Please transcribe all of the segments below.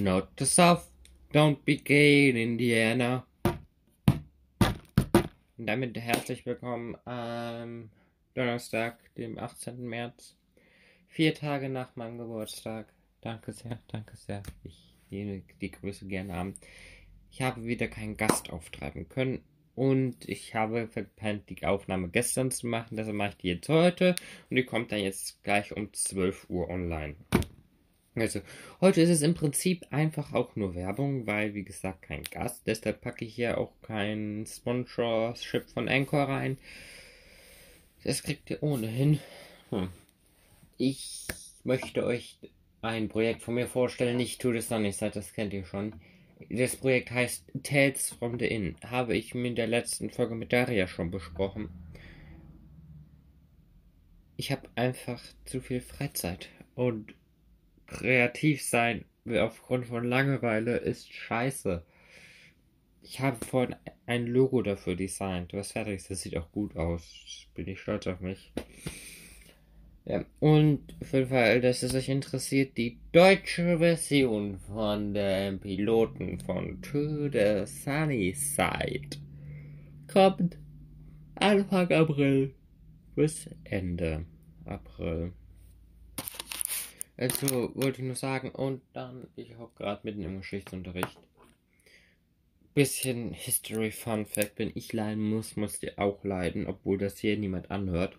Not the South, don't be gay in Indiana. Und damit herzlich willkommen am Donnerstag, dem 18. März. Vier Tage nach meinem Geburtstag. Danke sehr, danke sehr. Ich nehme die Grüße gerne an. Ich habe wieder keinen Gast auftreiben können und ich habe verpennt, die Aufnahme gestern zu machen. Deshalb mache ich die jetzt heute und die kommt dann jetzt gleich um 12 Uhr online. Also, heute ist es im Prinzip einfach auch nur Werbung, weil, wie gesagt, kein Gast. Deshalb packe ich hier auch kein Sponsorship von Anchor rein. Das kriegt ihr ohnehin. Hm. Ich möchte euch ein Projekt von mir vorstellen. Ich tue das noch nicht seit, das kennt ihr schon. Das Projekt heißt Tales from the Inn. Habe ich mir in der letzten Folge mit Daria schon besprochen. Ich habe einfach zu viel Freizeit und kreativ sein aufgrund von Langeweile ist scheiße. Ich habe vorhin ein Logo dafür designt, was fertig ist. Das sieht auch gut aus. Bin ich stolz auf mich. Ja, und für den Fall, dass es euch interessiert, die deutsche Version von dem Piloten von To the Sunny Side kommt Anfang April bis Ende April. Also wollte ich nur sagen, und dann, ich hocke gerade mitten im Geschichtsunterricht. Bisschen History Fun Fact, wenn ich leiden muss, muss ihr auch leiden, obwohl das hier niemand anhört.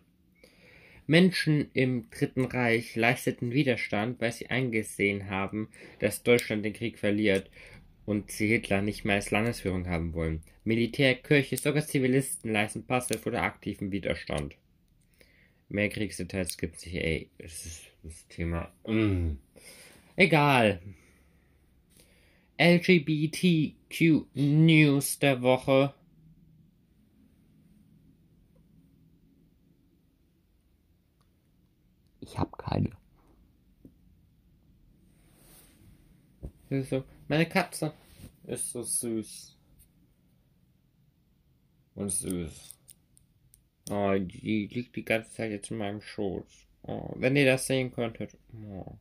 Menschen im Dritten Reich leisteten Widerstand, weil sie eingesehen haben, dass Deutschland den Krieg verliert und sie Hitler nicht mehr als Landesführung haben wollen. Militär, Kirche, sogar Zivilisten leisten passiv oder aktiven Widerstand. Mehr Kriegsdetails gibt's nicht, ey. Das ist das Thema. Mm. Egal. LGBTQ News der Woche. Ich hab keine. So, meine Katze ist so süß. Und süß. Oh, die liegt die ganze Zeit jetzt in meinem Schoß. Oh, wenn ihr das sehen könntet. Oh.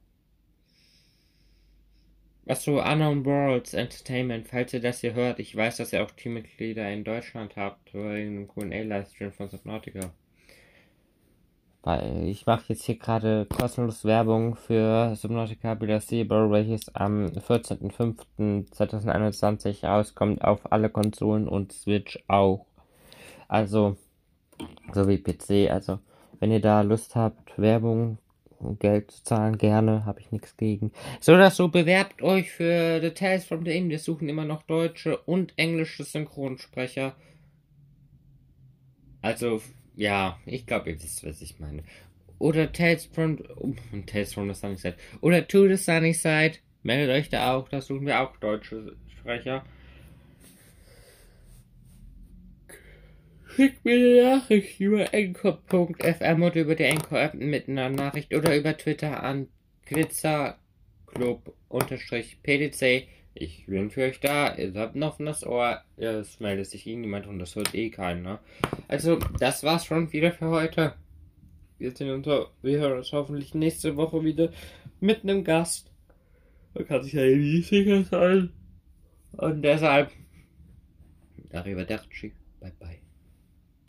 Achso, Unknown Worlds Entertainment, falls ihr das hier hört, ich weiß, dass ihr auch Teammitglieder in Deutschland habt, in einem Qa-Livestream von Subnautica. Weil ich mache jetzt hier gerade kostenlos Werbung für Subnautica Below welches am 14.05.2021 rauskommt auf alle Konsolen und Switch auch. Also, so wie PC. Also, wenn ihr da Lust habt, Werbung und Geld zu zahlen, gerne, habe ich nichts gegen. So oder so, bewerbt euch für The Tales from the Inn. Wir suchen immer noch deutsche und englische Synchronsprecher. Also, ja, ich glaube, ihr wisst, was ich meine. Oder Tales from, oh, Tales from the Sunny Side. Oder To the Sunny Side. Meldet euch da auch, da suchen wir auch deutsche Sprecher. Schickt mir eine Nachricht über anchor.fm oder über die Anchor-App mit einer Nachricht oder über Twitter an glitzerclub-pdc. Ich bin für euch da, ihr habt ein offenes Ohr, es meldet sich eh niemand und das hört eh keiner. Also, das war's schon wieder für heute. Wir sehen uns, wir hören uns hoffentlich nächste Woche wieder mit einem Gast. Man kann sich ja eh nie sicher sein. Und deshalb, arrivederci, bye bye.